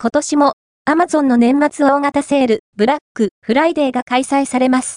今年も Amazon の年末大型セール、ブラックフライデーが開催されます。